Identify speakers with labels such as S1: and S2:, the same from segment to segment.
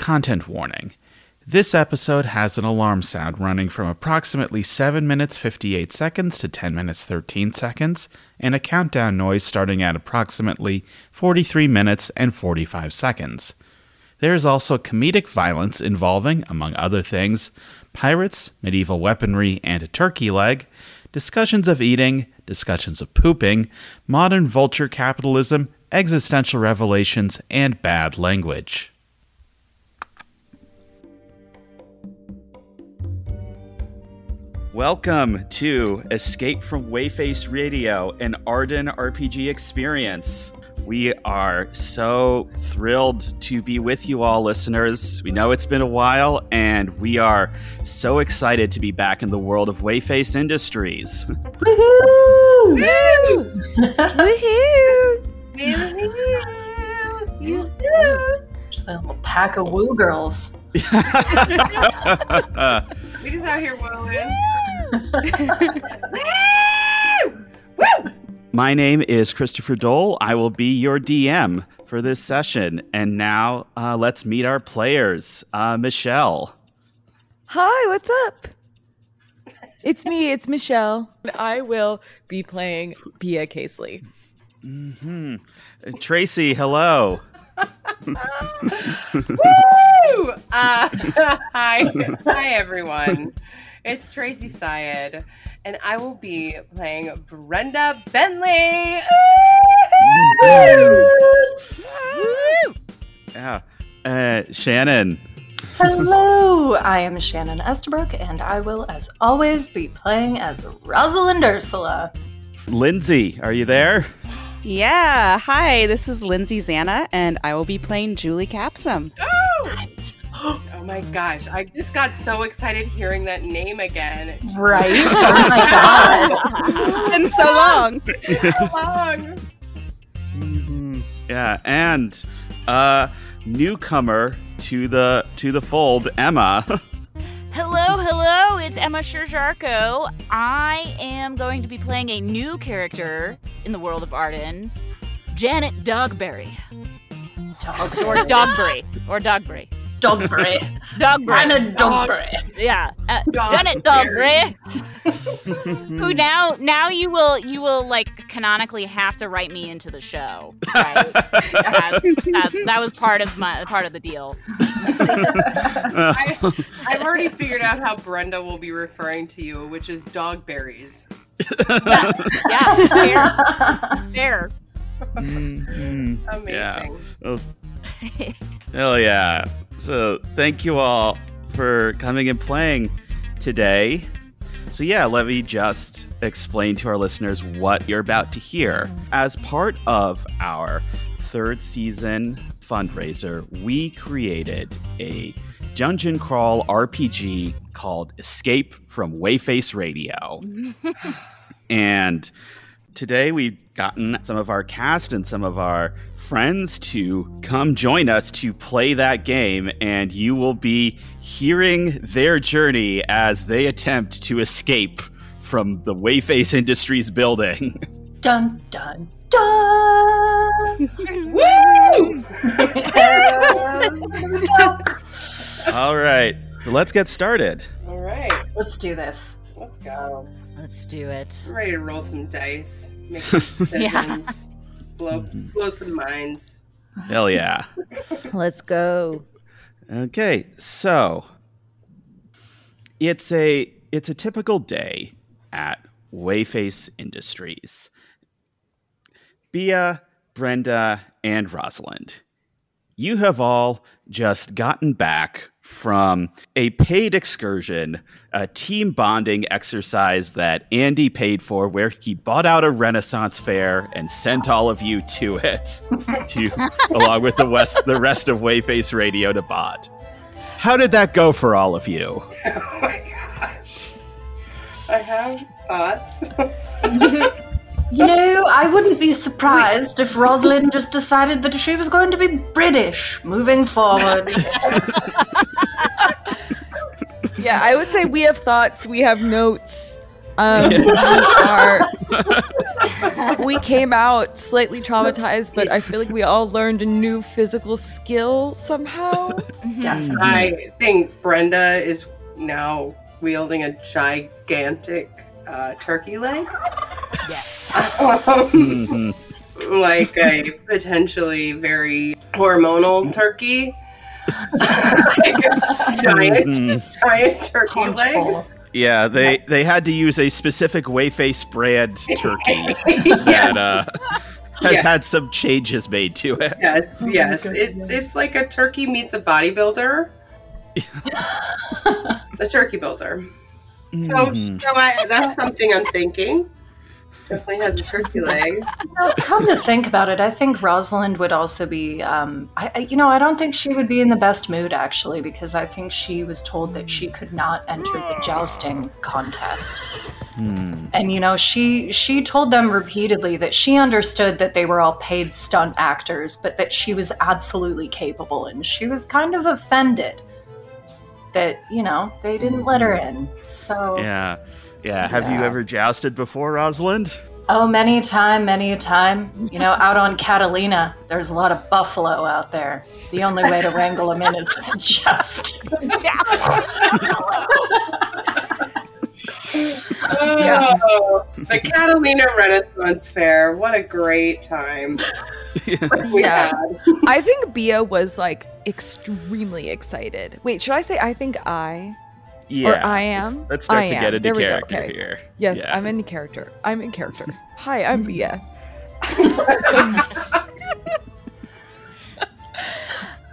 S1: Content warning. This episode has an alarm sound running from approximately 7 minutes 58 seconds to 10 minutes 13 seconds, and a countdown noise starting at approximately 43 minutes and 45 seconds. There is also comedic violence involving, among other things, pirates, medieval weaponry, and a turkey leg, discussions of eating, discussions of pooping, modern vulture capitalism, existential revelations, and bad language. Welcome to Escape from Wheyface Radio, an Arden RPG experience. We are so thrilled to be with you all, listeners. We know it's been a while, and we are so excited to be back in the world of Wheyface Industries.
S2: Woohoo!
S3: Woo!
S2: Woohoo! Woohoo! You do! Just a little pack of woo girls.
S3: We just out here wilding.
S1: My name is Christopher Dole. I will be your DM for this session. And now uh, let's meet our players. Uh, Michelle.
S4: Hi, what's up? It's me, it's Michelle. I will be playing Bea Casely.
S1: hmm Tracey, hello.
S3: Woo! Uh, hi, hi everyone. It's Tracey Sayed, and I will be playing Brenda Bentley.
S1: Yeah. Uh, Shannon.
S2: Hello, I am Shannon Estabrook, and I will, as always, be playing as Rosalind Ursula.
S1: Lindsay, are you there?
S5: Yeah. Hi, this is Lindsay Zana, and I will be playing Julie Capsom.
S3: Oh my gosh, I just got so excited hearing that name again.
S2: Right? Oh my god.
S5: It's been so long.
S3: So long.
S1: Mhm. Yeah, and uh, newcomer to the to the fold, Emma.
S6: Hello, hello, it's Emma Sherr-Ziarko. I am going to be playing a new character in the world of Arden, Janet Dogbury. Or Dogberry. Or Dogberry.
S2: Dogberry.
S6: Dogberry.
S2: I'm a Dogberry.
S6: Yeah. Uh,
S3: Dogberry.
S6: Janet Dogbury. Who now now you will you will like canonically have to write me into the show. Right? that's, that's, that was part of my part of the deal.
S3: I, I've already figured out how Brenda will be referring to you, which is dog berries.
S6: Yeah, fair. Fair.
S1: Mhm.
S3: Amazing.
S1: Yeah. Oh, hell yeah. So thank you all for coming and playing today. So yeah, let me just explain to our listeners what you're about to hear. As part of our third season fundraiser, we created a dungeon crawl RPG called Escape from Wheyface Radio. and today we've gotten some of our cast and some of our friends to come join us to play that game, and you will be hearing their journey as they attempt to escape from the Wheyface Industries building.
S2: Dun dun dun.
S3: Woo!
S1: All right, so let's get started.
S3: All right,
S2: Let's do this.
S3: let's go.
S6: Let's do it.
S3: I'm ready to roll some dice, make some decisions, blow, mm-hmm. blow some minds.
S1: Hell yeah.
S4: Let's go.
S1: Okay, so it's a it's a typical day at Wheyface Industries. Bea, Brenda, and Rosalind, you have all just gotten back from a paid excursion, a team bonding exercise that Andy paid for, where he bought out a Renaissance fair and sent all of you to it, to along with the west the rest of Wheyface Radio to bond. How did that go for all of you?
S3: Oh my gosh. I have thoughts.
S2: You know, I wouldn't be surprised if Rosalind just decided that she was going to be British moving forward.
S4: Yeah, I would say we have thoughts, we have notes. Um, we are. we came out slightly traumatized, but I feel like we all learned a new physical skill somehow.
S2: Definitely.
S3: I think Brenda is now wielding a gigantic uh, turkey leg. Um, like a potentially very hormonal turkey. giant, giant turkey leg.
S1: Yeah, they they had to use a specific Wheyface brand turkey that uh, has
S3: Yeah.
S1: had some changes made to it.
S3: Yes,
S2: my
S3: yes.
S2: goodness.
S3: It's it's like a turkey meets a bodybuilder. a turkey builder. So,
S1: Mhm.
S3: so I, that's something I'm thinking. Definitely has a turkey leg.
S2: Now, come to think about it, I think Rosalind would also be. Um, I, I, you know, I don't think she would be in the best mood actually, because I think she was told that she could not enter the jousting contest.
S1: Hmm.
S2: And you know, she she told them repeatedly that she understood that they were all paid stunt actors, but that she was absolutely capable, and she was kind of offended that you know they didn't let her in. So
S1: Yeah, yeah. Have you ever jousted before, Rosalind?
S2: Oh, many a time, many a time. You know, out on Catalina, there's a lot of buffalo out there. The only way to wrangle them in is to just.
S3: Oh, the Catalina Renaissance Fair. What a great time. we
S4: Yeah. I think Bea was like extremely excited. Wait, should I say I think I?
S1: Yeah,
S4: I am?
S1: Let's, let's start
S4: I
S1: to
S4: am.
S1: get into
S4: There
S1: character
S4: okay.
S1: here.
S4: Yes,
S1: Yeah.
S4: I'm in character. I'm in character. Hi, I'm Bea.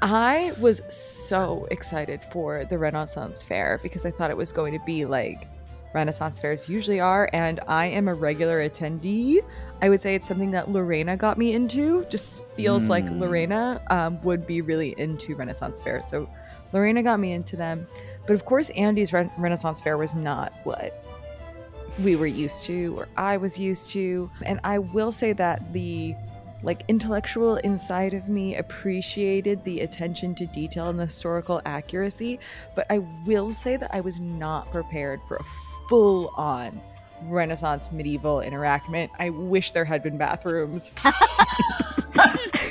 S4: I was so excited for the Renaissance Fair because I thought it was going to be like Renaissance fairs usually are, and I am a regular attendee. I would say it's something that Lorena got me into. Just feels like
S1: Hmm.
S4: Lorena um, would be really into Renaissance Fair. So Lorena got me into them. But of course, Andy's Ren- Renaissance Fair was not what we were used to or I was used to. And I will say that the like intellectual inside of me appreciated the attention to detail and the historical accuracy, but I will say that I was not prepared for a full on Renaissance medieval enactment. I wish there had been bathrooms.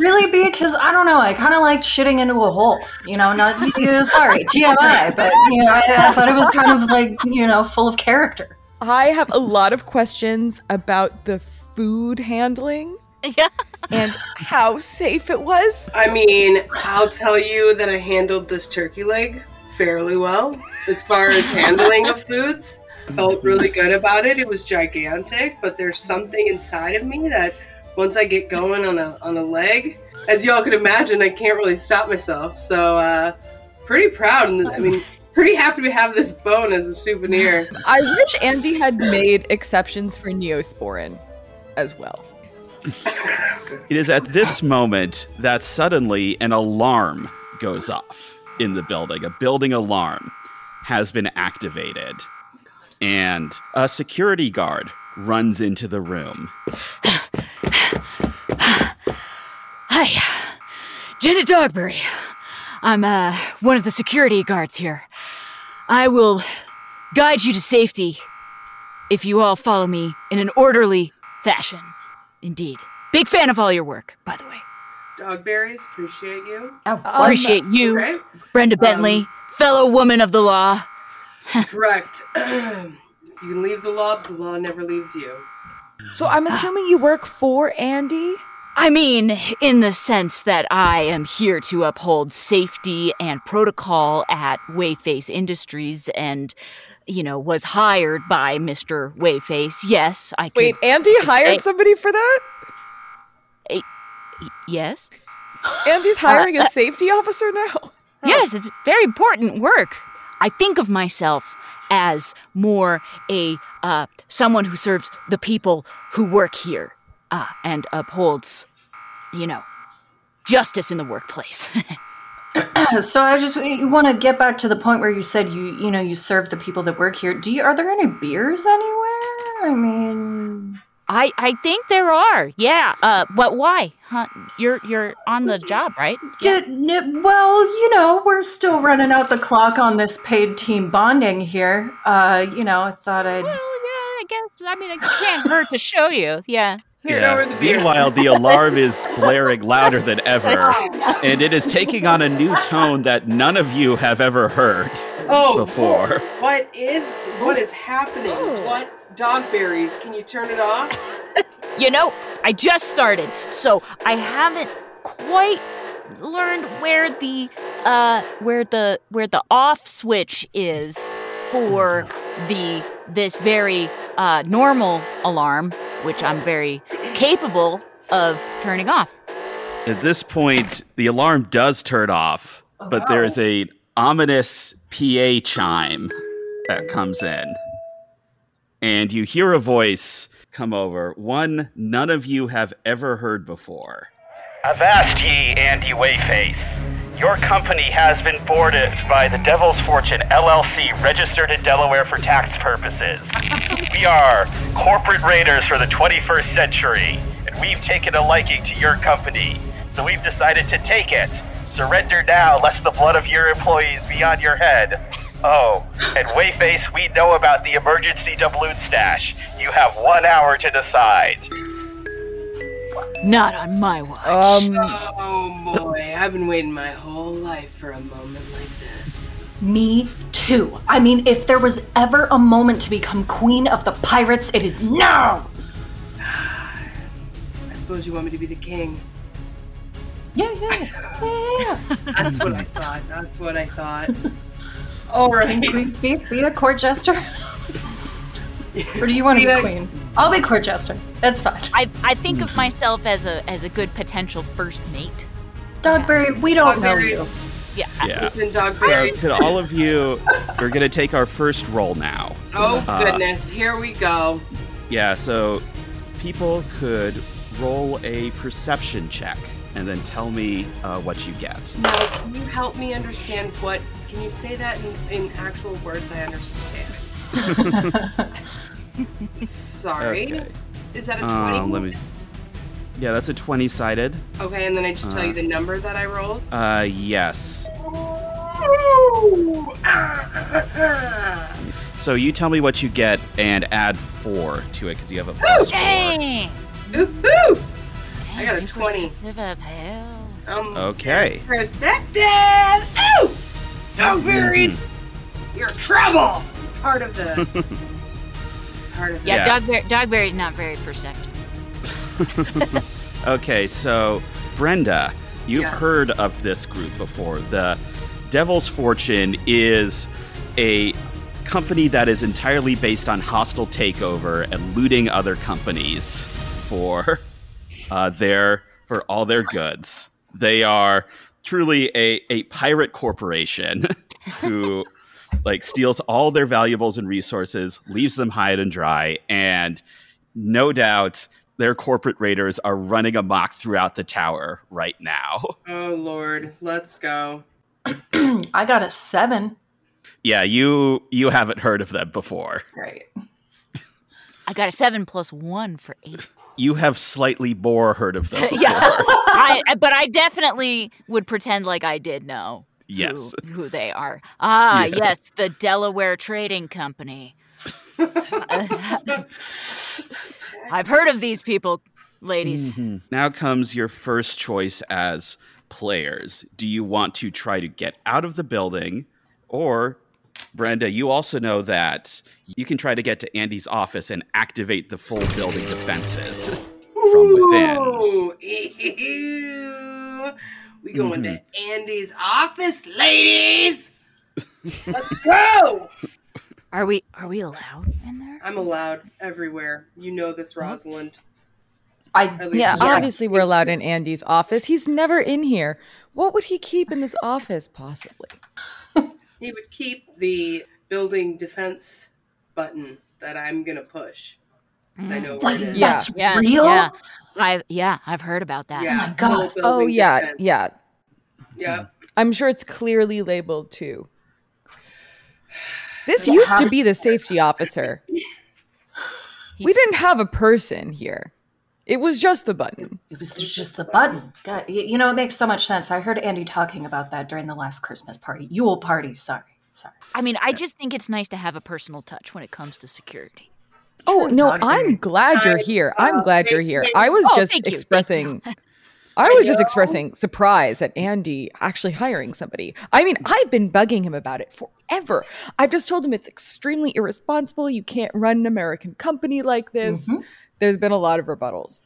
S2: Really, be because I don't know, I kind of liked shitting into a hole. You know, not, you know, sorry, TMI, but, you know, I, I thought it was kind of like, you know, full of character.
S4: I have a lot of questions about the food handling
S6: Yeah.
S4: and how safe it was.
S3: I mean, I'll tell you that I handled this turkey leg fairly well as far as handling of foods. Felt really good about it. It was gigantic, but there's something inside of me that once I get going on a on a leg, as y'all can imagine, I can't really stop myself. So uh pretty proud and I mean pretty happy to have this bone as a souvenir.
S4: I wish Andy had made exceptions for Neosporin as well.
S1: It is at this moment that suddenly an alarm goes off in the building. A building alarm has been activated, and a security guard runs into the room.
S6: Hi, Janet Dogbury. I'm uh, one of the security guards here. I will guide you to safety if you all follow me in an orderly fashion. Indeed. Big fan of all your work, by the way.
S3: Dogberries, appreciate you.
S6: Appreciate you,
S3: Okay.
S6: Brenda Bentley, fellow woman of the law.
S3: Correct. you can leave the law, but the law never leaves you.
S4: So I'm assuming you work for Andy?
S6: I mean, in the sense that I am here to uphold safety and protocol at Wheyface Industries and, you know, was hired by Mr. Wheyface. Yes, I could.
S4: Wait, Andy hired
S6: Hey.
S4: somebody for that?
S6: y- yes?
S4: Andy's hiring a safety officer now.
S6: Yes, it's very important work. I think of myself as more a uh, someone who serves the people who work here uh, and upholds, you know, justice in the workplace.
S2: So I just want to get back to the point where you said you you know you serve the people that work here. Do you are there any beers anywhere? I mean,
S6: I I think there are. Yeah. Uh, but why? Huh? You're you're on the job, right?
S2: yeah, n- well, you know, we're still running out the clock on this paid team bonding here. Uh, you know, I thought I'd
S6: Well, yeah. I guess. I mean, it can't hurt to show you. Yeah.
S3: Over the.
S1: Meanwhile, the alarm is blaring louder than ever, and it is taking on a new tone that none of you have ever heard
S3: Oh,
S1: before.
S3: what is what is happening? What dogberries? Can you turn it off?
S6: You know, I just started, so I haven't quite learned where the uh where the where the off switch is for the this very uh normal alarm, which I'm very capable of turning off.
S1: At this point, the alarm does turn off, but there is a ominous PA chime that comes in. And you hear a voice come over, one none of you have ever heard before.
S7: Avast ye, Andy Wheyface. Your company has been boarded by the Devil's Fortune LLC, registered in Delaware for tax purposes. we are corporate raiders for the 21st century, and we've taken a liking to your company, so we've decided to take it. Surrender now, lest the blood of your employees be on your head. Oh, and Wheyface, we know about the emergency doubloon stash. You have one hour to decide.
S6: Not on my watch.
S4: Um,
S3: Oh boy, I've been waiting my whole life for a moment like this.
S2: me too. I mean, if there was ever a moment to become queen of the pirates, it is now.
S3: I suppose you want me to be the king.
S2: Yeah, yeah, yeah, yeah. yeah.
S3: That's what I thought. That's what I thought. All right.
S2: Be, be a court jester. or do you want to
S3: Be
S2: be
S3: a-
S2: queen? I'll be court jester. That's fine.
S6: I I think of myself as a as a good potential first mate.
S2: Dogbury, we don't know
S3: Dogberries.
S2: you.
S6: Yeah.
S1: Yeah. So,
S3: dogberries.
S1: could all of you, we're going to take our first roll now.
S3: Oh
S1: Uh,
S3: goodness, here we go.
S1: Yeah, so people could roll a perception check and then tell me uh, what you get.
S3: Now, can you help me understand what? Can you say that in, in actual words I understand? Sorry.
S1: Okay.
S3: Is that a 20?
S1: Um, let me. Yeah, that's a 20 sided.
S3: Okay, and then I just tell you the number that I rolled?
S1: Uh, yes. So you tell me what you get and add four to it because you have a plus four.
S6: Dang.
S3: Ooh, ooh. I got a 20.
S6: Perceptive as hell.
S3: Um,
S1: Okay.
S3: Perceptive! Ooh! Dogberries! You're trouble! Part of the. part of the.
S6: Yeah,
S1: Yeah.
S6: Dogbury, Dogbury's not very perceptive.
S1: Okay, so Brenda, you've
S3: Yeah.
S1: heard of this group before. The Devil's Fortune is a company that is entirely based on hostile takeover and looting other companies for uh, their for all their goods. They are truly a, a pirate corporation who like steals all their valuables and resources, leaves them high and dry, and no doubt their corporate raiders are running amok throughout the tower right now.
S3: Oh, Lord. Let's go.
S2: I got a seven.
S1: Yeah, you you haven't heard of them before.
S2: Right.
S6: I got a seven plus one for eight.
S1: You have slightly more heard of them.
S6: yeah, I, but I definitely would pretend like I did know. Who-
S1: Yes.
S6: who, they are. Ah,
S1: Yeah.
S6: yes, the Delaware Trading Company. I've heard of these people, ladies.
S1: Now comes your first choice as players. Do you want to try to get out of the building or Brenda, you also know that you can try to get to Andy's office and activate the full building defenses from within.
S3: Ooh, Ew. We going to mm-hmm. Andy's office, ladies. Let's go.
S6: Are we are we allowed in there?
S3: I'm allowed everywhere. You know this, Rosalind.
S2: I
S3: At least
S4: Yeah,
S3: yes.
S4: obviously we're allowed in Andy's office. He's never in here. What would he keep in this office, possibly?
S3: He would keep the building defense button that I'm gonna push. Because I know
S2: Like
S3: it is.
S4: Yeah.
S2: that's
S6: Yeah,
S2: real.
S6: yeah. I yeah, I've heard about that.
S3: Yeah.
S2: Oh my God.
S4: Oh
S3: building
S4: yeah,
S3: defense.
S4: yeah.
S3: Yep.
S4: I'm sure it's clearly labeled too. This
S2: Yeah.
S4: used to be the safety officer. We didn't have a person here. It was just the button.
S2: It was just the button. God, you know, it makes so much sense. I heard Andy talking about that during the last Christmas party, Yule party. Sorry, sorry.
S6: I mean, I just think it's nice to have a personal touch when it comes to security.
S4: Oh no, I'm glad you're here. I'm
S3: uh,
S4: glad you're here. I was
S6: Oh,
S4: just
S6: thank you, thank
S4: expressing I was just expressing surprise at Andy actually hiring somebody. I mean, I've been bugging him about it forever. I've just told him it's extremely irresponsible. You can't run an American company like this.
S6: Mm-hmm.
S4: There's been a lot of rebuttals.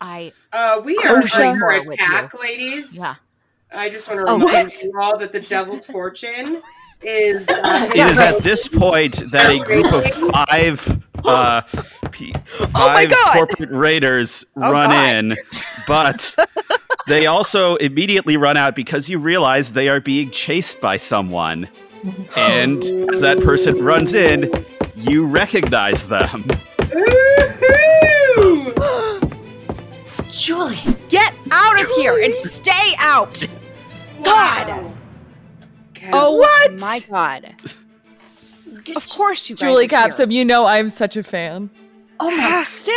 S6: I
S3: Uh, we are
S4: Kosha.
S3: under attack, ladies.
S6: yeah.
S3: I just want to
S6: Oh,
S3: remind
S6: what?
S3: you all that the Devil's Fortune is. Uh,
S1: It is at this point that a group of five, uh, p- five corporate raiders run
S4: God.
S1: in, but they also immediately run out because you realize they are being chased by someone. And as that person runs in, you recognize them.
S2: Julie,
S5: Get out of here and stay out. God.
S3: Okay.
S5: Oh
S4: What?
S5: my God. Of course you guys
S4: Julie
S5: are here.
S4: Capsom, you know I'm such a fan.
S2: oh my,
S5: Still?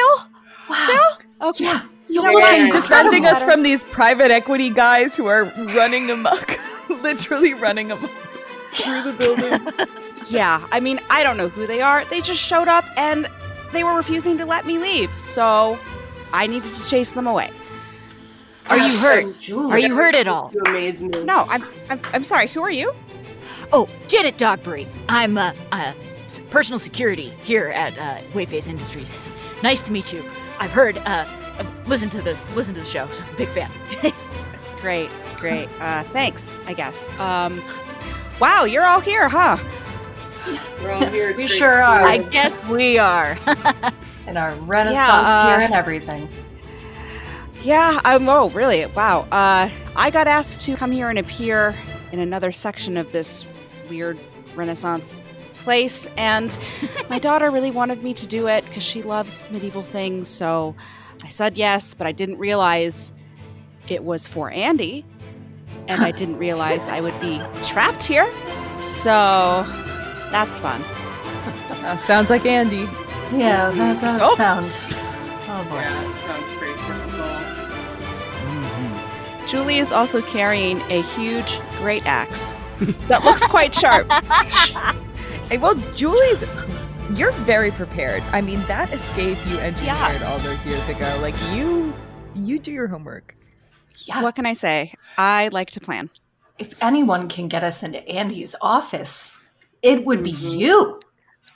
S2: wow.
S5: Still? Okay.
S2: Yeah,
S5: You
S3: know
S5: know
S3: what?
S5: what?
S4: Defending us from these private equity guys who are running amok, literally running amok through the building.
S5: Yeah, I mean, I don't know who they are. They just showed up and they were refusing to let me leave. So I needed to chase them away.
S6: Are you hurt?
S2: Julie,
S6: Are you hurt at all?
S3: You amaze me.
S5: No, I'm I'm, I'm sorry. Who are you?
S6: Oh, Janet Dogbury. I'm uh, uh, personal security here at uh, Wheyface Industries. Nice to meet you. I've heard, uh, uh, listen to the listen to the show. So I'm a big fan.
S5: Great, great. Uh, thanks, I guess. Um, wow, you're all here, huh?
S3: We're all here.
S2: We sure are.
S6: I guess we are.
S2: in our Renaissance
S5: Yeah, uh,
S2: gear and everything.
S5: Yeah, I'm. Oh, really? Wow. Uh, I got asked to come here and appear in another section of this weird Renaissance place, and my daughter really wanted me to do it because she loves medieval things. So I said yes, but I didn't realize it was for Andy, and I didn't realize I would be trapped here. So that's fun.
S4: Uh, sounds like Andy.
S2: Yeah, that does
S5: Oh.
S2: sound. Oh boy.
S3: Yeah,
S5: Julie is also carrying a huge great axe that looks quite sharp.
S4: Hey, well, Julie's, you're very prepared. I mean, that escape you engineered all those years ago, like you, you do your homework.
S2: Yeah.
S5: What can I say? I like to plan.
S2: If anyone can get us into Andy's office, it would be mm-hmm. you.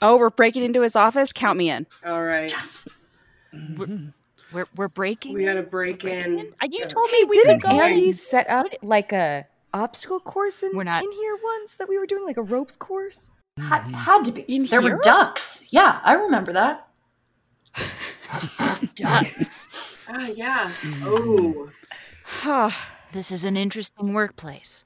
S5: Oh, we're breaking into his office? Count me in.
S3: All right.
S2: Yes. Mm-hmm.
S6: We're we're breaking.
S3: We had a break in.
S6: Uh, You told me we
S4: Didn't
S6: could go.
S4: Andy set up like a obstacle course in,
S6: We're not-
S4: in here once that we were doing like a ropes course?
S2: Had, had to be.
S5: In
S2: there
S5: here?
S2: were ducks. Yeah, I remember that.
S6: Ducks.
S3: Ah, yeah. Oh. Huh.
S6: This is an interesting workplace.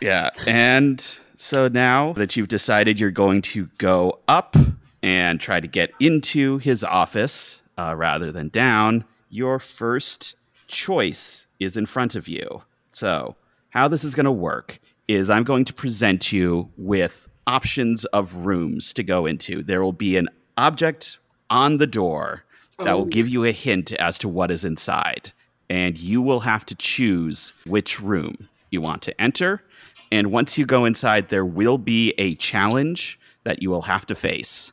S1: Yeah. And so now that you've decided you're going to go up and try to get into his office uh, rather than down, your first choice is in front of you. So, how this is going to work is I'm going to present you with options of rooms to go into. There will be an object on the door that will give you a hint as to what is inside. And you will have to choose which room you want to enter. And once you go inside, there will be a challenge that you will have to face.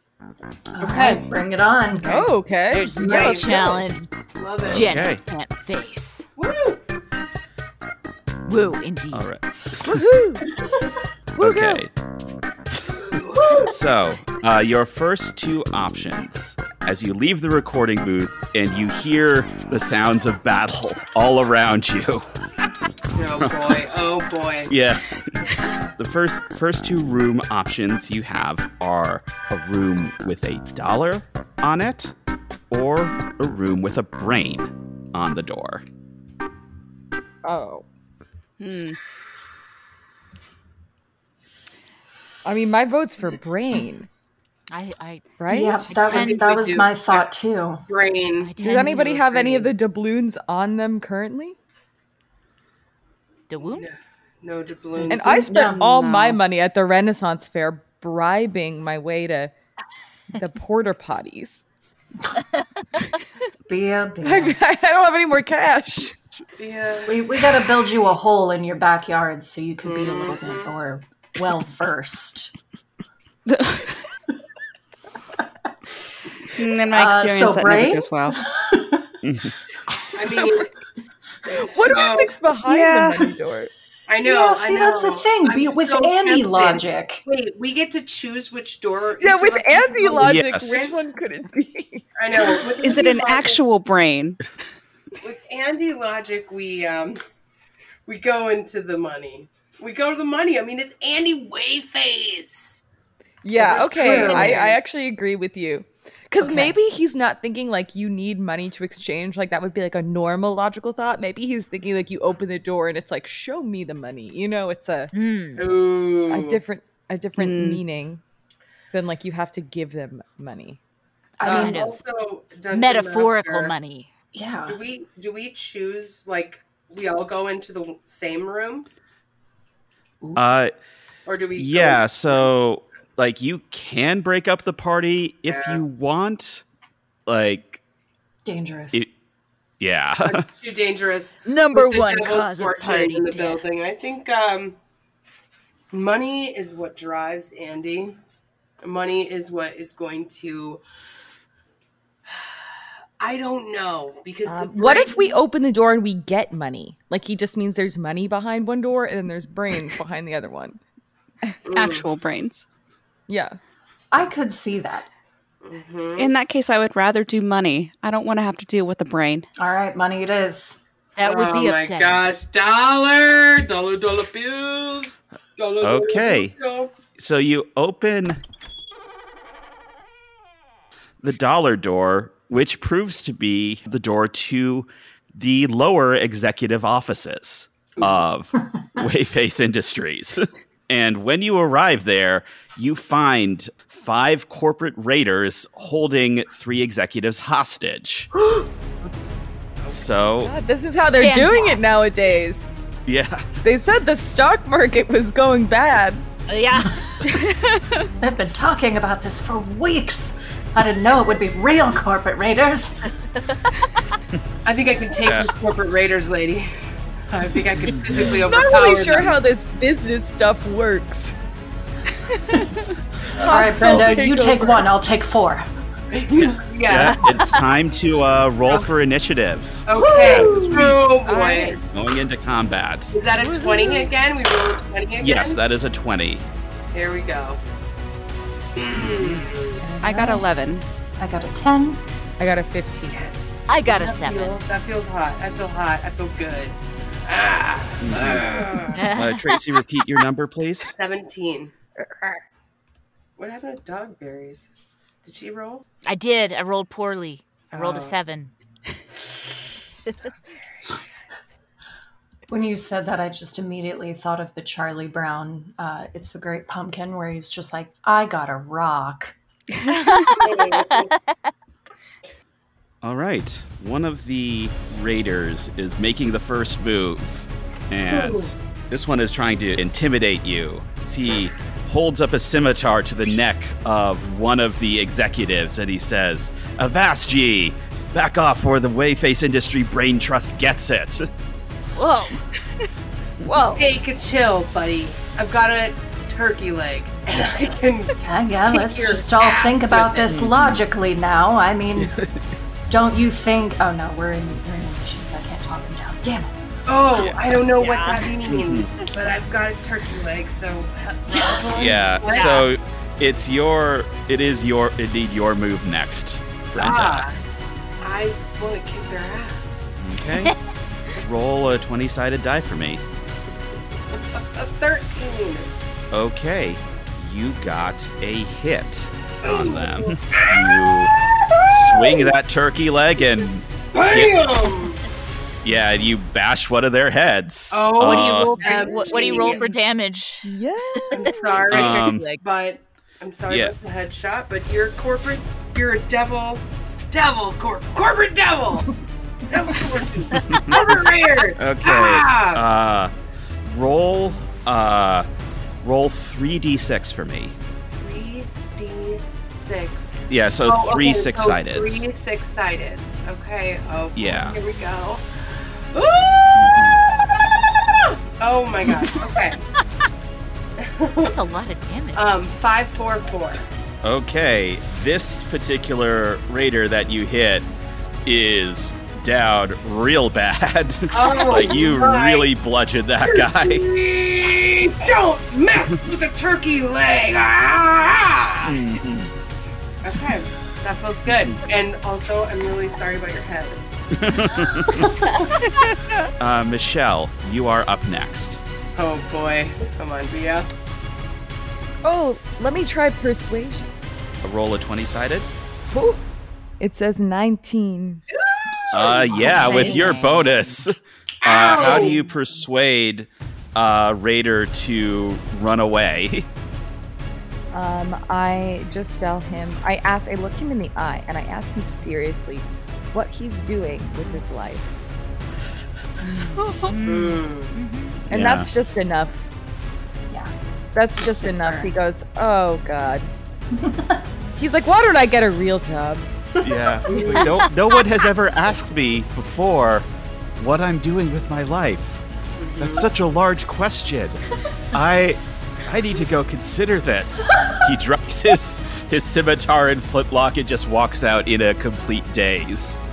S2: Okay, bring it on.
S4: Oh, okay.
S6: There's no
S3: Right.
S6: challenge
S3: Love it.
S6: Janet
S1: Okay.
S6: can't face.
S3: Woo!
S6: Woo, indeed.
S1: All right.
S4: Woohoo! Woo,
S1: Okay.
S4: girls.
S1: So, uh, your first two options as you leave the recording booth and you hear the sounds of battle all around you.
S3: Oh boy. Oh boy.
S1: Yeah. The first first two room options you have are a room with a dollar on it or a room with a brain on the door.
S4: Oh.
S5: Hmm.
S4: I mean, my vote's for brain,
S6: I, I,
S4: right?
S2: Yeah, that was that was my thought too.
S3: Brain.
S6: I
S4: Does anybody
S6: to
S4: have any of the doubloons on them currently?
S6: The womb?
S3: No doubloons.
S4: And I spent
S2: No,
S4: all my money at the Renaissance Fair bribing my way to the porter potties.
S2: Bea,
S4: I,
S2: Bea.
S4: I don't have any more cash.
S3: yeah.
S2: We, we got to build you a hole in your backyard so you can be a little bit more well versed.
S5: And then my
S2: Uh,
S5: experience
S2: so
S5: that
S2: brain?
S5: never goes well.
S3: I mean,
S4: What do
S3: so-
S4: you think's behind
S5: Yeah.
S4: the money door?
S3: I know.
S2: yeah,
S3: I
S2: see, that's the thing.
S3: I'm
S2: Be, with
S3: so
S2: Andy
S3: tempted.
S2: logic.
S3: Wait, we get to choose which door.
S4: Yeah,
S3: each
S4: with
S3: of us
S4: Andy logic,
S1: Yes.
S4: which one could it be?
S3: I know. With
S5: Is it an
S3: logic-
S5: actual brain?
S3: With Andy logic, we um, we go into the money. We go to the money. I mean, it's Andy Wheyface.
S4: Yeah,
S2: That's
S4: okay. I, I actually agree with you. Because
S2: Okay.
S4: maybe he's not thinking like you need money to exchange. Like that would be like a normal logical thought. Maybe he's thinking like you open the door and it's like, show me the money. You know, it's a.
S3: Ooh.
S4: a different a different
S5: Mm.
S4: meaning than like you have to give them money.
S2: I
S3: Um,
S2: mean,
S6: Kind
S3: also,
S6: Metaphorical
S3: Master,
S6: money.
S2: yeah.
S3: Do we do we choose like we all go into the same room,
S1: Uh,
S3: or do we? go-
S1: yeah, so like you can break up the party if
S3: Yeah.
S1: you want. Like,
S2: Dangerous.
S1: it, yeah.
S3: Too dangerous.
S6: Number one cause of
S3: fortune
S6: party
S3: in the
S6: death.
S3: building. I think um, money is what drives Andy. Money is what is going to. I don't know because the
S4: Um, what if we open the door and we get money? Like he just means there's money behind one door and then there's brains behind the other one.
S5: Actual brains.
S4: Yeah.
S2: I could see that. Mm-hmm.
S5: In that case, I would rather do money. I don't want to have to deal with the brain.
S2: All right, money it is.
S6: That would
S3: oh
S6: be
S3: my gosh, dollar, dollar, dollar bills. Dollar, dollar,
S1: Okay.
S3: dollar.
S1: so you open the dollar door, which proves to be the door to the lower executive offices of Wheyface Industries. And when you arrive there, you find five corporate raiders holding three executives hostage. so,
S4: God, this is how they're
S6: Stand
S4: doing it nowadays.
S1: yeah.
S4: They said the stock market was going bad.
S6: Yeah.
S2: They've been talking about this for weeks. I didn't know it would be real corporate raiders.
S3: I think I can take
S1: Yeah.
S3: the corporate raiders, lady. I think I can physically overpower.
S4: I'm not really sure
S3: them.
S4: how this business stuff works.
S2: All right,
S4: Hostile
S2: Brenda, you take one, I'll take four.
S3: yeah.
S1: Yeah, it's time to uh, roll for initiative.
S3: Okay.
S1: This week.
S3: Oh boy.
S4: right.
S1: Going into combat.
S3: Is that a 20 again? We roll a 20 again?
S1: Yes, that is a 20.
S3: Here we go.
S5: I got 11.
S2: I got a 10.
S4: I got a 15.
S3: Yes.
S6: I got a
S3: That
S6: seven.
S3: feel- that feels hot. I feel hot. I feel good. Ah. ah.
S1: Uh, Tracey, repeat your number, please.
S3: 17. What happened to Dogberries? Did she roll?
S6: I did. I rolled poorly. I rolled
S3: Oh.
S6: a seven.
S2: When you said that, I just immediately thought of the Charlie Brown, uh, It's the Great Pumpkin, where he's just like, I got a rock.
S1: All right. One of the raiders is making the first move, and this one is trying to intimidate you. as He holds up a scimitar to the neck of one of the executives, and he says, "Avast ye! Back off, or the Wheyface Industry Brain Trust gets it."
S6: Whoa. Whoa.
S3: Take a chill, buddy. I've got a turkey leg, and I can.
S2: Yeah, yeah, let's just all think about this logically now. I mean, don't you think. Oh no, we're in, we're in initiative. I can't talk him down. Damn it.
S3: Oh, I don't know what that means, but I've got a turkey leg, so.
S1: Yeah. So it's your. It is your. Indeed, your move next, Brenda.
S3: Ah, I want to kick their ass.
S1: Okay. Roll a twenty-sided die for me.
S3: A 13.
S1: Okay, you got a hit on them. You swing that turkey leg and
S3: Bam!
S1: yeah, you bash one of their heads.
S3: Oh,
S6: What do you
S1: Uh,
S6: roll for,
S3: Um,
S6: what, what do you roll for damage?
S4: Yeah.
S3: I'm sorry,
S1: Um,
S3: but I'm sorry
S1: yeah.
S3: about the headshot, but you're corporate. You're a devil. Devil corp. Corporate devil. devil corporate. corporate raider.
S1: Okay.
S3: Ah!
S1: Uh, roll. Uh, roll three d6 for me.
S3: 3d6.
S1: Yeah, so
S3: Oh,
S1: three
S3: okay, so
S1: six-sided.
S3: Three six-sided. Okay. Oh.
S1: Yeah.
S3: Here we go. Oh my gosh. Okay.
S6: That's a lot of damage.
S3: Um, five, four, four.
S1: Okay, this particular raider that you hit is down real bad.
S3: Oh,
S1: like you
S3: my
S1: really bludgeoned that guy.
S3: Don't mess with the turkey leg. Ah!
S1: Mhm.
S3: Okay, that feels good. And also, I'm really sorry about your head.
S1: uh, Michelle, you are up next.
S3: Oh boy, come on, Bea.
S4: Oh, let me try persuasion.
S1: A roll of twenty-sided.
S4: Ooh. It says 19.
S1: Uh, yeah, with your bonus. Uh, how do you persuade uh, Raider to run away?
S4: Um, I just tell him, I ask, I look him in the eye and I ask him seriously what he's doing with his life.
S3: Mm.
S4: And
S1: Yeah.
S4: that's just enough.
S2: Yeah.
S4: That's just enough. He goes, Oh, God. He's like, Why don't I get a real job?
S1: Yeah. Like, no, no one has ever asked me before what I'm doing with my life. That's such a large question. I I need to go consider this. He drops his his scimitar and flintlock and just walks out in a complete daze.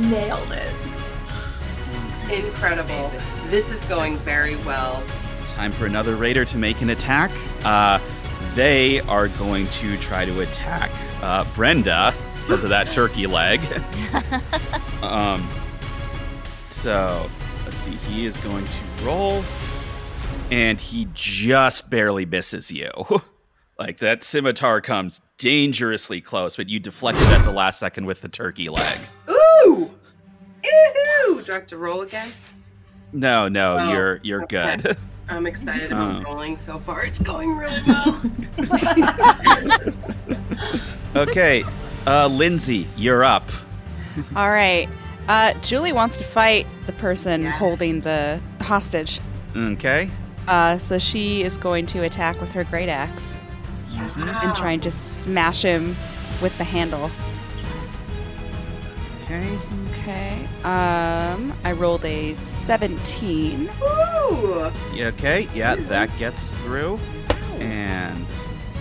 S2: Nailed it.
S3: Incredible. This is going very well.
S1: It's time for another raider to make an attack. Uh, they are going to try to attack uh, Brenda because of that turkey leg. um, so let's see. He is going to roll, and he just barely misses you. like that scimitar comes dangerously close, but you deflected at the last second with the turkey leg.
S3: Ooh! Ew! Do I have to roll again?
S1: No, no,
S3: Oh,
S1: you're you're
S3: okay.
S1: good.
S3: I'm excited about
S1: Oh.
S3: rolling so far. It's going really well.
S1: okay, uh, Lindsay, you're up.
S5: All right. Uh, Julie wants to fight the person
S3: Yeah.
S5: holding the hostage.
S1: Okay.
S5: Uh, so she is going to attack with her great axe
S2: Yes.
S5: and try and just smash him with the handle.
S1: Okay.
S5: Okay. Um, I rolled a 17.
S3: Ooh!
S1: Yeah, okay. Yeah, that gets through. And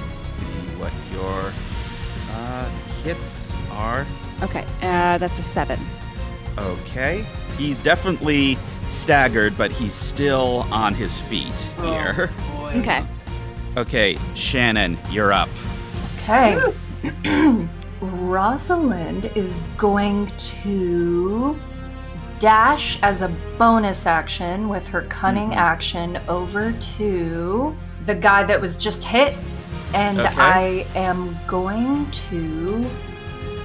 S1: let's see what your uh, hits are.
S5: Okay, uh, that's a 7.
S1: Okay. He's definitely staggered, but he's still on his feet here.
S3: Oh, boy.
S5: Okay.
S1: Okay, Shannon, you're up.
S2: Okay. Rosalind is going to dash as a bonus action with her cunning
S1: Mhm.
S2: action over to the guy that was just hit. And
S1: Okay.
S2: I am going to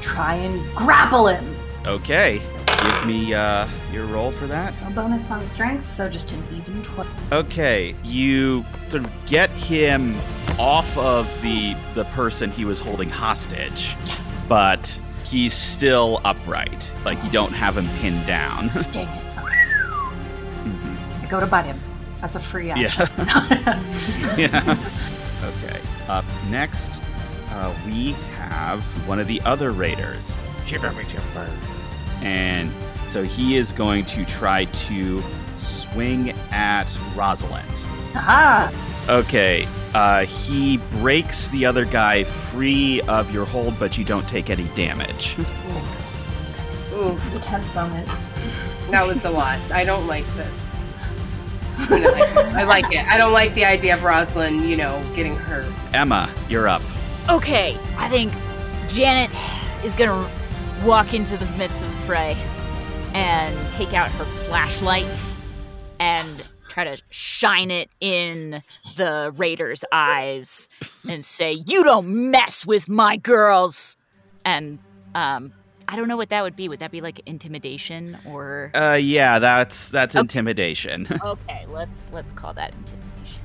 S2: try and grapple him.
S1: Okay. Give me uh, your roll for that.
S2: A bonus on strength, so just an even 12.
S1: Okay, you sort of get him off of the the person he was holding hostage,
S2: Yes.
S1: but he's still upright. Like you don't have him pinned down.
S2: Dang it.
S1: Mhm.
S2: I go to bite him as a free
S1: Yeah.
S2: action.
S1: yeah. Okay. Up next, uh, we have one of the other raiders. And so he is going to try to swing at Rosalind.
S2: Aha!
S1: Okay. Uh, he breaks the other guy free of your hold, but you don't take any damage.
S3: Ooh,
S2: It's a tense moment.
S3: that was a lot. I don't like this. I, mean, I, like it. I like it. I don't like the idea of Rosalind, you know, getting hurt.
S1: Emma, you're up.
S6: Okay, I think Janet is gonna walk into the midst of the fray and take out her flashlight and try to shine it in the raider's eyes and say, "You don't mess with my girls." And um, I don't know what that would be. Would that be like intimidation or?
S1: Uh, yeah, that's that's
S6: Okay.
S1: intimidation.
S6: Okay, let's let's call that intimidation.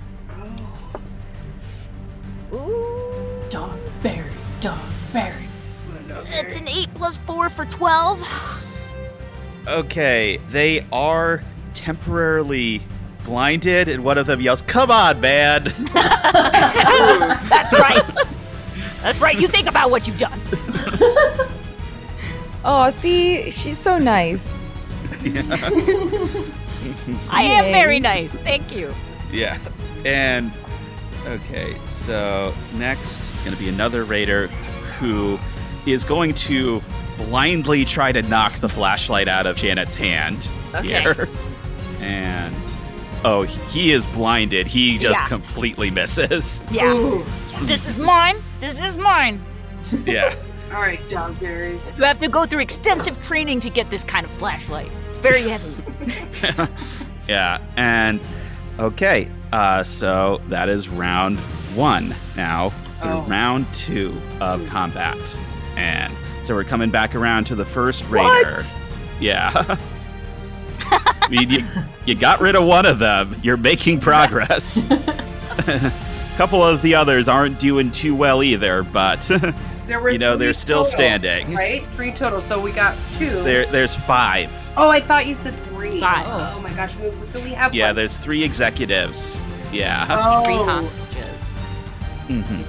S2: Dogberry, Dogberry.
S6: It's an eight plus four for twelve.
S1: Okay, they are temporarily blinded, and one of them yells, "Come on, man!"
S6: That's right. That's right. You think about what you've done.
S4: Oh, see, she's so nice.
S6: I am very nice. Thank you.
S1: Yeah. And okay, so next it's going to be another raider who is going to blindly try to knock the flashlight out of Janet's hand
S6: Okay.
S1: here. And oh, he is blinded. He just
S6: Yeah.
S1: completely misses.
S6: Yeah. This is mine. This is mine.
S1: Yeah.
S3: All right, dogberries.
S6: You have to go through extensive training to get this kind of flashlight. It's very heavy.
S1: Yeah. And okay, uh, so that is round one now to
S3: Oh.
S1: round two of combat. And so we're coming back around to the first raider.
S4: What?
S1: Yeah. I mean, you, you got rid of one of them. You're making progress. A couple of the others aren't doing too well either, but
S3: There were
S1: you know they're still
S3: total,
S1: standing.
S3: right? Three total. So we got two.
S1: There, there's five.
S3: Oh, I thought you said three.
S6: Five.
S3: Oh, my gosh. So we have.
S1: Yeah,
S3: like-
S1: there's three executives. Yeah.
S3: Oh.
S6: Three hostages.
S1: Mhm.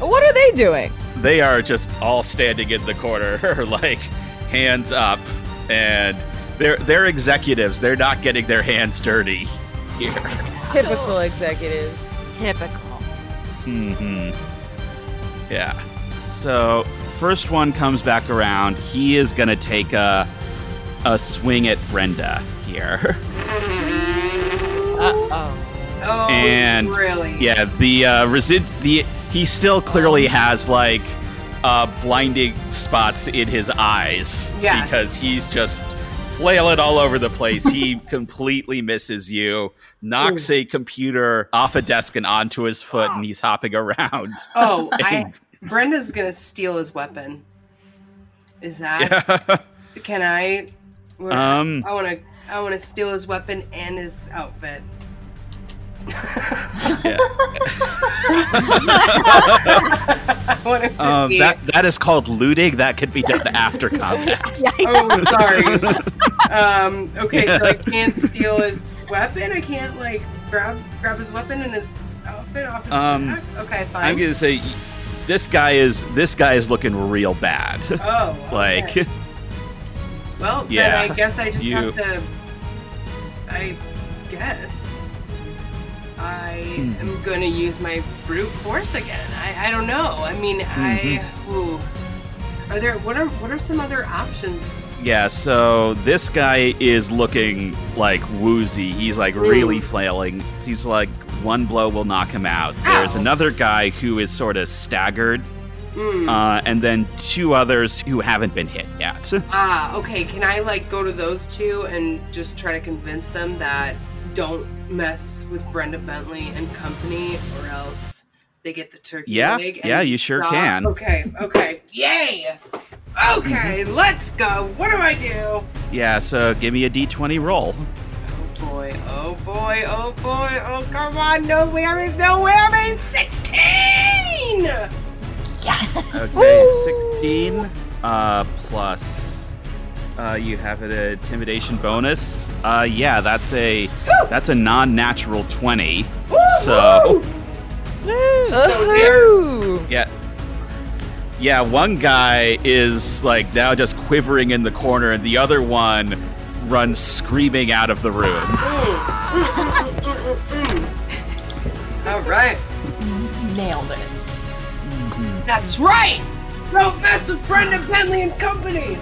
S4: What are they doing?
S1: They are just all standing in the corner, like hands up, and they're they're executives. They're not getting their hands dirty here.
S4: Typical executives.
S6: Typical.
S1: Mm hmm Yeah. So first one comes back around. He is gonna take a a swing at Brenda here.
S6: Uh oh.
S3: Oh,
S1: And-
S3: really?
S1: Yeah, the uh, resid the he still clearly has like uh, blinding spots in his eyes
S3: Yes.
S1: because he's just flailing all over the place. he completely misses you, knocks a computer off a desk and onto his foot, and he's hopping around.
S3: Oh, I. Brenda's gonna steal his weapon. Is that? Can I?
S1: Um.
S3: I want to. I want to steal his weapon and his outfit.
S1: Um, that that is called looting. That could be done after combat.
S3: Oh, sorry. um, okay, so I can't steal his weapon. I can't like grab grab his weapon and his outfit off his
S1: Um,
S3: back. Okay, fine.
S1: I'm gonna say this guy is this guy is looking real bad.
S3: Oh,
S1: like
S3: okay. well,
S1: yeah,
S3: then I guess I just
S1: you-
S3: have to. I guess I
S1: Hmm.
S3: am gonna use my brute force again. I, I don't know. I mean, I.
S1: Mm-hmm.
S3: Ooh. Are there what are what are some other options?
S1: Yeah, so this guy is looking like woozy. He's like really flailing. Seems like one blow will knock him out. There's another guy who is sort of staggered,
S3: Hmm.
S1: uh, and then two others who haven't been hit yet.
S3: Ah, okay. Can I like go to those two and just try to convince them that don't mess with Brenda Bentley and company, or else they get the turkey
S1: Yeah,
S3: leg? and
S1: yeah, you sure
S3: stop?
S1: can.
S3: Okay, okay, yay! Okay,
S1: Mm-hmm.
S3: let's go. What do I do?
S1: yeah, so give me a d20 roll.
S3: Oh boy! Oh boy! Oh boy! Oh come on! No whammies! No whammies! Sixteen! Yes!
S1: Okay, 16 uh, plus. Uh, you have an intimidation bonus. Uh, yeah, that's a that's a non-natural 20. So.
S4: Ooh.
S1: Yeah. Yeah, one guy is like now just quivering in the corner, and the other one runs screaming out of the room.
S3: All right.
S2: Nailed it.
S3: That's right. Don't mess with Brenda Bentley and company.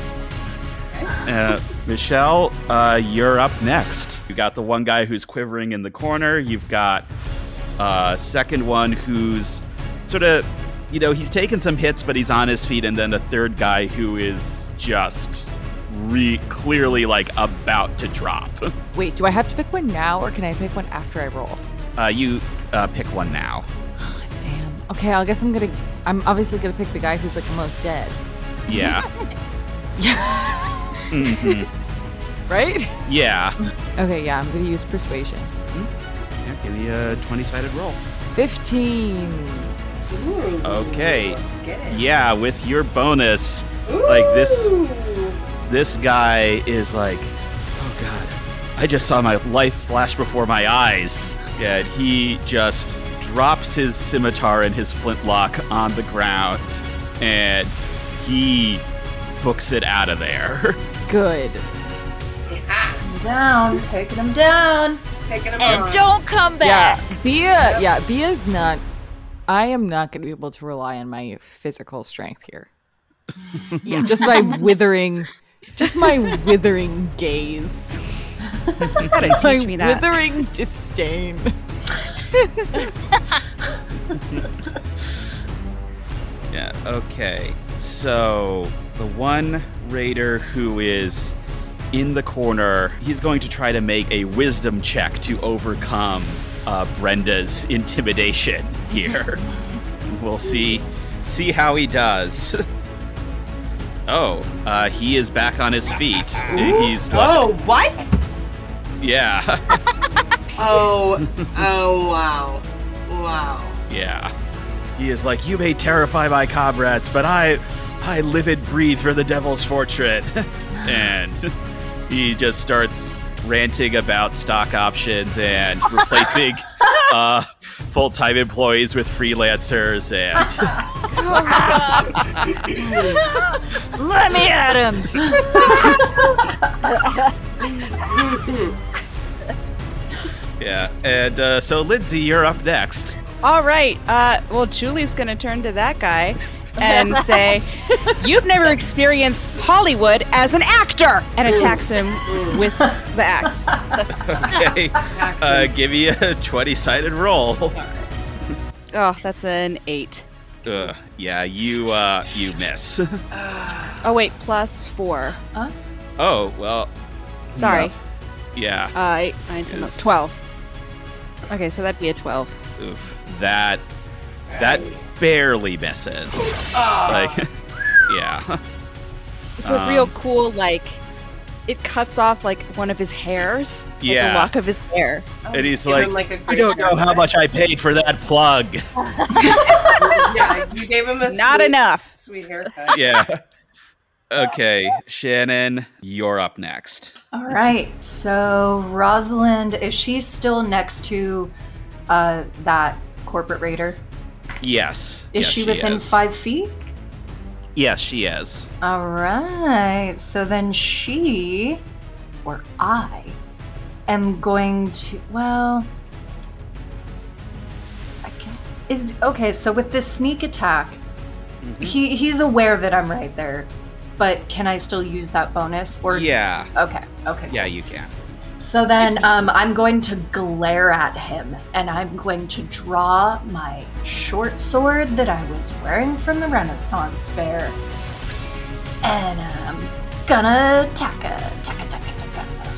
S1: Uh, Michelle, uh, you're up next. You got the one guy who's quivering in the corner. You've got uh, second one who's sort of, you know, he's taken some hits, but he's on his feet, and then a third guy who is just re- clearly like about to drop.
S4: Wait, do I have to pick one now or can I pick one after I roll?
S1: Uh, you uh, pick one now.
S4: Damn. Okay, I guess I'm gonna. I'm obviously gonna pick the guy who's like the most dead.
S1: Yeah. Yeah. Mhm.
S4: Right?
S1: Yeah.
S4: Okay, yeah, I'm gonna use persuasion.
S1: Yeah, give me a 20 sided roll.
S4: 15.
S3: Ooh,
S1: Okay.
S3: good.
S1: Yeah, with your bonus, like this this guy is like, oh god, I just saw my life flash before my eyes. And he just drops his scimitar and his flintlock on the ground, and he books it out of there.
S4: Good. Yeah.
S2: Down, taking him down.
S3: Taking him
S6: And
S3: on.
S6: don't come back.
S4: Yeah, Bea. Yeah, Bea's not. I am not going to be able to rely on my physical strength here. yeah, just my withering, just my withering gaze,
S5: You gotta
S4: my
S5: me that.
S4: withering disdain.
S1: Yeah, okay. So, the one raider who is in the corner, he's going to try to make a wisdom check to overcome uh, Brenda's intimidation here. we'll see see how he does. oh, uh, he is back on his feet. He's like,
S3: Oh, what?
S1: yeah,
S3: Oh, oh, wow. Wow.
S1: yeah. He is like, you may terrify my comrades, but I, I live and breathe for the Devil's Fortune. and he just starts ranting about stock options and replacing uh, full-time employees with freelancers and
S6: Let me at him.
S1: yeah and uh, so lindsay you're up next
S5: All right. Uh, well, Julie's gonna turn to that guy and say, "You've never experienced Hollywood as an actor," and attacks him with the axe.
S1: okay uh, give me a 20-sided roll
S5: Oh, that's an eight.
S1: Ugh, yeah you uh, you miss
S5: Oh wait, plus four.
S1: oh well
S5: Sorry.
S1: yeah
S5: Uh, eight, nine, ten,
S1: Is-
S5: twelve. Okay, so that'd be a twelve.
S1: Oof, that that barely misses. Like, yeah,
S5: It's a real
S1: Um,
S5: cool like. It cuts off like one of his hairs, like
S1: Yeah.
S5: a lock of his hair.
S1: and he's
S3: Give
S1: like,
S3: him, like, a
S1: "You don't know how much I paid for that plug."
S3: Yeah, you gave him a
S5: Not
S3: sweet,
S5: enough.
S3: Sweet haircut.
S1: yeah. Okay, Shannon, you're up next.
S2: All right. So Rosalind, is she still next to uh, that corporate raider?
S1: Yes.
S2: Is
S1: yes,
S2: she within
S1: is.
S2: five feet?
S1: Yes, she is.
S2: All right. So then she, or I, am going to. Well, I can. It, okay. So with this sneak attack,
S1: Mm-hmm.
S2: he he's aware that I'm right there, but can I still use that bonus? Or
S1: Yeah.
S2: Okay. Okay.
S1: Yeah, you can.
S2: So then um, I'm going to glare at him and I'm going to draw my short sword that I was wearing from the Renaissance Fair. And I'm gonna taka, taka, taka, taka.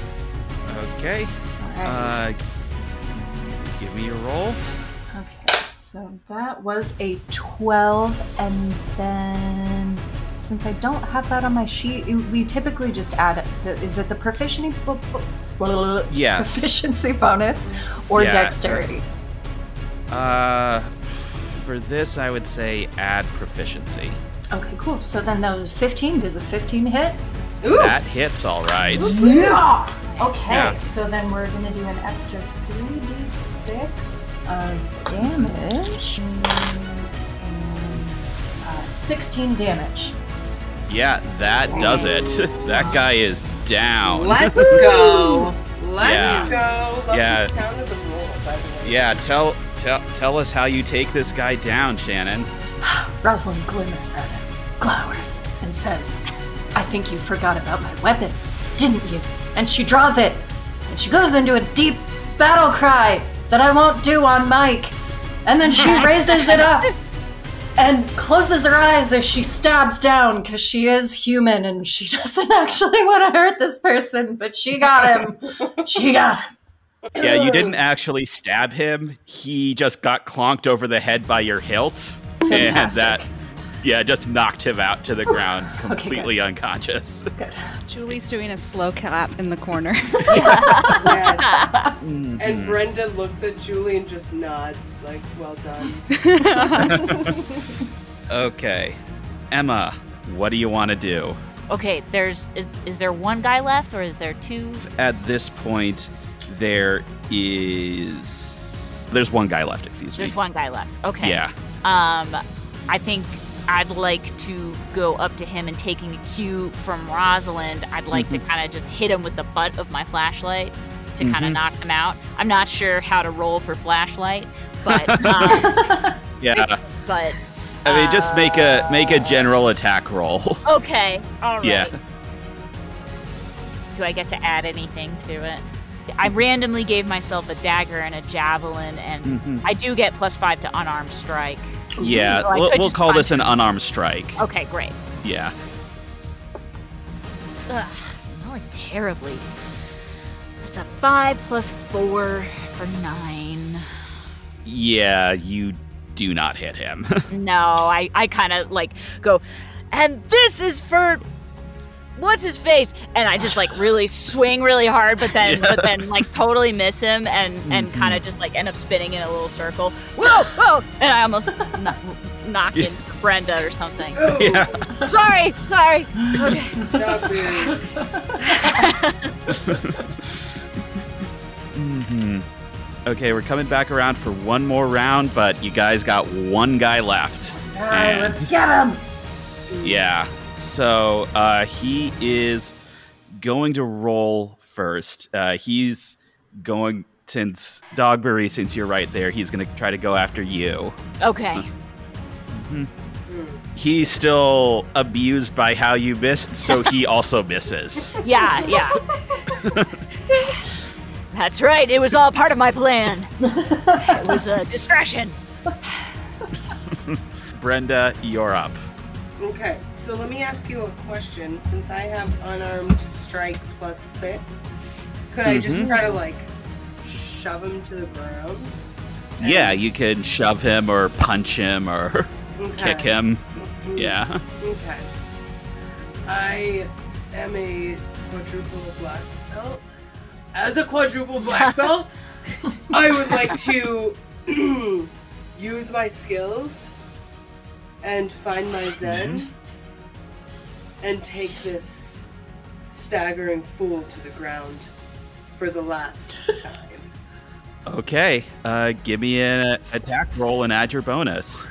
S1: Okay.
S2: Alright.
S1: Uh, Give me your roll.
S2: okay, so that was a 12, and then since I don't have that on my sheet, we typically just add the, is it the proficiency?
S1: Yes.
S2: Proficiency bonus or
S1: Yeah.
S2: dexterity?
S1: Uh, for this, I would say add proficiency.
S2: Okay, cool. So then that was 15. Does a 15 hit?
S3: Ooh.
S1: That hits all right.
S2: Yeah. Okay,
S1: Yeah.
S2: so then we're gonna do an extra 3d6 of damage. And uh, 16 damage.
S1: Yeah, that does it. that guy is down.
S3: Let's go. Let's
S1: Yeah.
S3: go. Love
S1: Yeah.
S3: the sound of the roll, by the way.
S1: Yeah, tell tell tell us how you take this guy down, Shannon.
S2: Rosalind glimmers at him, glowers, and says, I think you forgot about my weapon. didn't you? And she draws it, and she goes into a deep battle cry that I won't do on mic. And then she raises it up and closes her eyes as she stabs down because she is human and she doesn't actually want to hurt this person, but she got him. she got him.
S1: Yeah, you didn't actually stab him. He just got clonked over the head by your hilt. And
S2: Fantastic.
S1: that, yeah, just knocked him out to the ground,
S2: good.
S1: completely unconscious.
S2: Good.
S5: Julie's doing a slow clap in the corner.
S3: Yes.
S1: Mhm.
S3: And Brenda looks at Julie and just nods, like, well done.
S1: Okay. Emma, what do you want to do?
S6: Okay, there's is, is there one guy left or is there two?
S1: At this point, there is. There's one guy left, excuse me.
S6: There's one guy left. Okay.
S1: Yeah.
S6: Um, I think I'd like to go up to him and taking a cue from Rosalind, I'd like to kind of just hit him with the butt of my flashlight to kind of knock him out. I'm not sure how to roll for flashlight, but um,
S1: Yeah.
S6: but
S1: I mean, just make a make a general attack roll.
S6: okay, all right.
S1: Yeah.
S6: Do I get to add anything to it? I randomly gave myself a dagger and a javelin, and
S1: Mhm.
S6: I do get plus five to unarmed strike. Mm-hmm.
S1: Yeah,
S6: So
S1: we'll, we'll call this an unarmed strike.
S6: Okay, great.
S1: Yeah.
S6: Ugh, rolling terribly. That's a five plus four for nine.
S1: Yeah, you do not hit him.
S6: No, I, I kind of like go, and this is for what's his face, and I just like really swing really hard, but then but then like totally miss him, and and
S1: Mm-hmm.
S6: kind of just like end up spinning in a little circle. Whoa, whoa! And I almost kno- knock
S1: Yeah.
S6: into Brenda or something.
S1: yeah.
S6: Sorry, sorry. Okay.
S3: Dogberries.
S1: hmm Okay, we're coming back around for one more round, but you guys got one guy left.
S2: All right,
S1: And-
S2: let's get him.
S1: Yeah. So uh, he is going to roll first. Uh, he's going since Dogbury, since you're right there, he's going to try to go after you.
S6: Okay.
S1: He's still abused by how you missed, so he also misses.
S6: Yeah, yeah. That's right. It was all part of my plan. It was a distraction.
S1: Brenda, you're up.
S3: Okay, so let me ask you a question. Since I have unarmed strike plus six, could I just
S1: Mhm.
S3: try to like shove him to the ground?
S1: Yeah, you can shove him or punch him or
S3: Okay.
S1: kick him. Yeah.
S3: Okay. I am a quadruple black belt. As a quadruple black belt, I would like to use my skills and find my zen and take this staggering fool to the ground for the last time.
S1: Okay. Uh, give me an attack roll and add your bonus.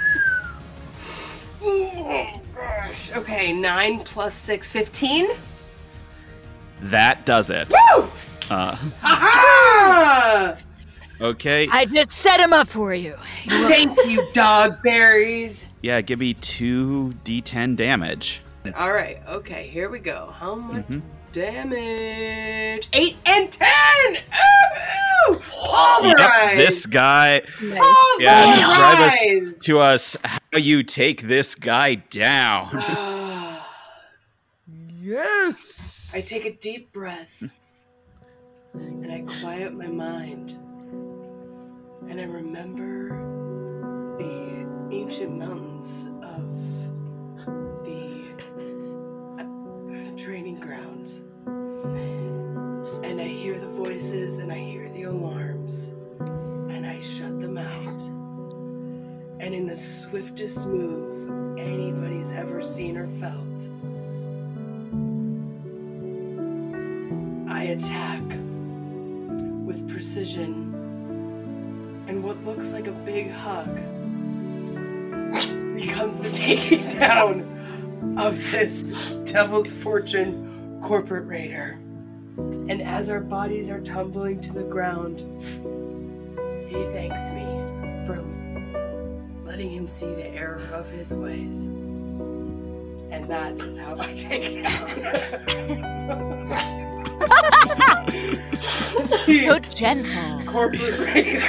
S3: Oh gosh. Okay, 9 plus 6, 15.
S1: That does it.
S3: Woo!
S1: Uh,
S3: Aha!
S1: okay.
S6: I just set him up for you.
S3: Thank you, dog berries.
S1: Yeah, give me two d10 damage.
S3: All right, okay, here we go. How much
S1: Mhm.
S3: damage? Eight and ten. Ooh, pulverize.
S1: Yep, this guy. Yeah, describe us to us how you take this guy down.
S3: yes. I take a deep breath and I quiet my mind and I remember the ancient mountains of training grounds. And I hear the voices and I hear the alarms and I shut them out. And in the swiftest move anybody's ever seen or felt, I attack with precision. And what looks like a big hug becomes the taking down of this Devil's Fortune corporate raider. And as our bodies are tumbling to the ground, he thanks me for letting him see the error of his ways. And that is how I take down.
S6: so gentle.
S3: Corporate Raider.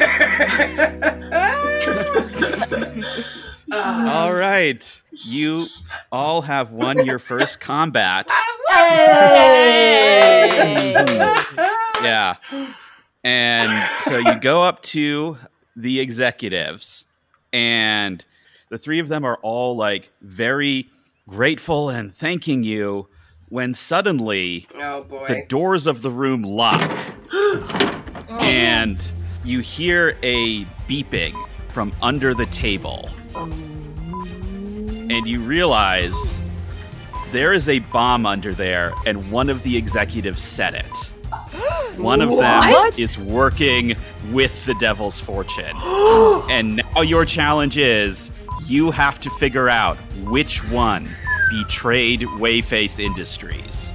S3: Uh-huh.
S1: All right. You all have won your first combat. Yeah. And so you go up to the executives, and the three of them are all like very grateful and thanking you when suddenly
S3: oh
S1: the doors of the room lock and you hear a beeping from under the table and you realize there is a bomb under there and one of the executives set it. One of them is working with the devil's fortune. And now your challenge is you have to figure out which one betrayed Wheyface industries.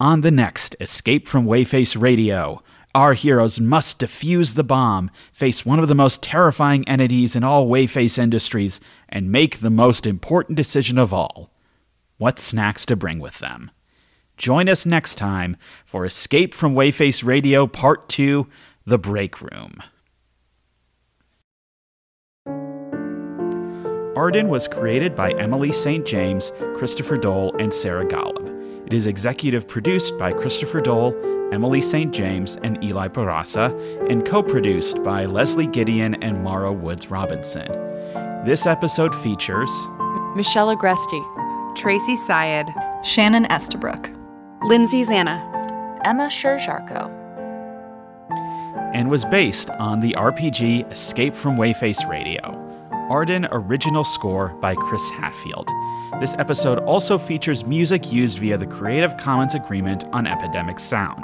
S1: On the next Escape from Wheyface Radio, our heroes must defuse the bomb, face one of the most terrifying entities in all Wheyface Industries, and make the most important decision of all what snacks to bring with them. Join us next time for Escape from Wheyface Radio Part 2 The Break Room. Arden was created by Emily St. James, Christopher Dole, and Sara Ghaleb. It is executive produced by Christopher Dole, Emily St. James, and Eli Barraza, and co produced by Leslie Gideon and Mara Woods Robinson. This episode features
S4: Michelle Agresti,
S8: Tracey Sayed,
S2: Shannon Estabrook.
S9: Lindsay Zana,
S6: Emma Sherr-Ziarko.
S1: and was based on the RPG Escape from Wheyface Radio. Arden original score by Chris Hatfield. This episode also features music used via the Creative Commons Agreement on Epidemic Sound.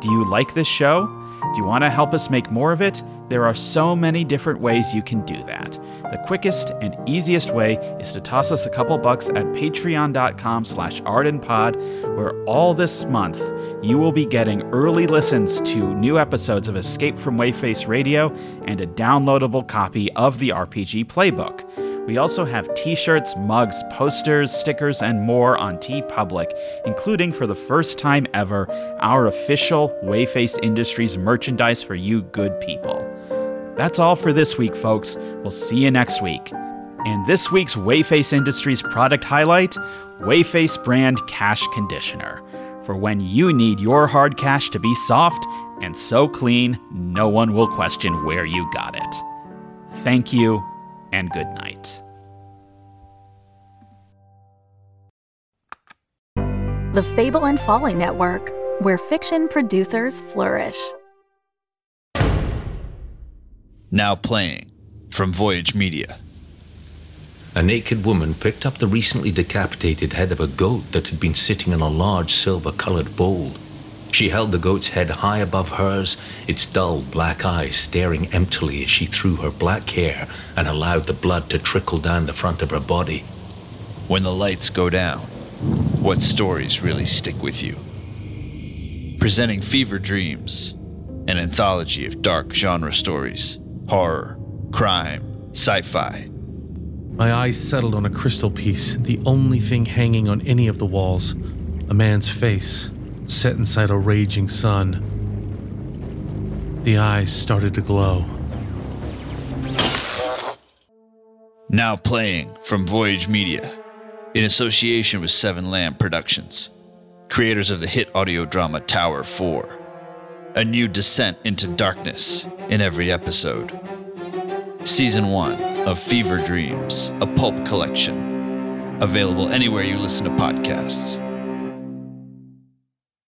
S1: Do you like this show? Do you want to help us make more of it? There are so many different ways you can do that. The quickest and easiest way is to toss us a couple bucks at patreon.com slash ardenpod, where all this month you will be getting early listens to new episodes of Escape from Wheyface Radio and a downloadable copy of the RPG Playbook. We also have t shirts, mugs, posters, stickers, and more on TeePublic, including for the first time ever our official Wheyface Industries merchandise for you good people. That's all for this week, folks. We'll see you next week. And this week's Wheyface Industries product highlight Wheyface brand cash conditioner. For when you need your hard cash to be soft and so clean, no one will question where you got it. Thank you and good night.
S10: The Fable and Folly Network, where fiction producers flourish.
S11: Now playing from Voyage Media.
S12: A naked woman picked up the recently decapitated head of a goat that had been sitting in a large silver colored bowl. She held the goat's head high above hers, its dull black eyes staring emptily as she threw her black hair and allowed the blood to trickle down the front of her body.
S11: When the lights go down, what stories really stick with you? Presenting Fever Dreams, an anthology of dark genre stories horror, crime, sci fi.
S13: My eyes settled on a crystal piece, the only thing hanging on any of the walls. A man's face, set inside a raging sun. The eyes started to glow.
S11: Now playing from Voyage Media, in association with Seven Lamb Productions, creators of the hit audio drama Tower 4. A new descent into darkness in every episode. Season 1 of Fever Dreams, a pulp collection. Available anywhere you listen to podcasts.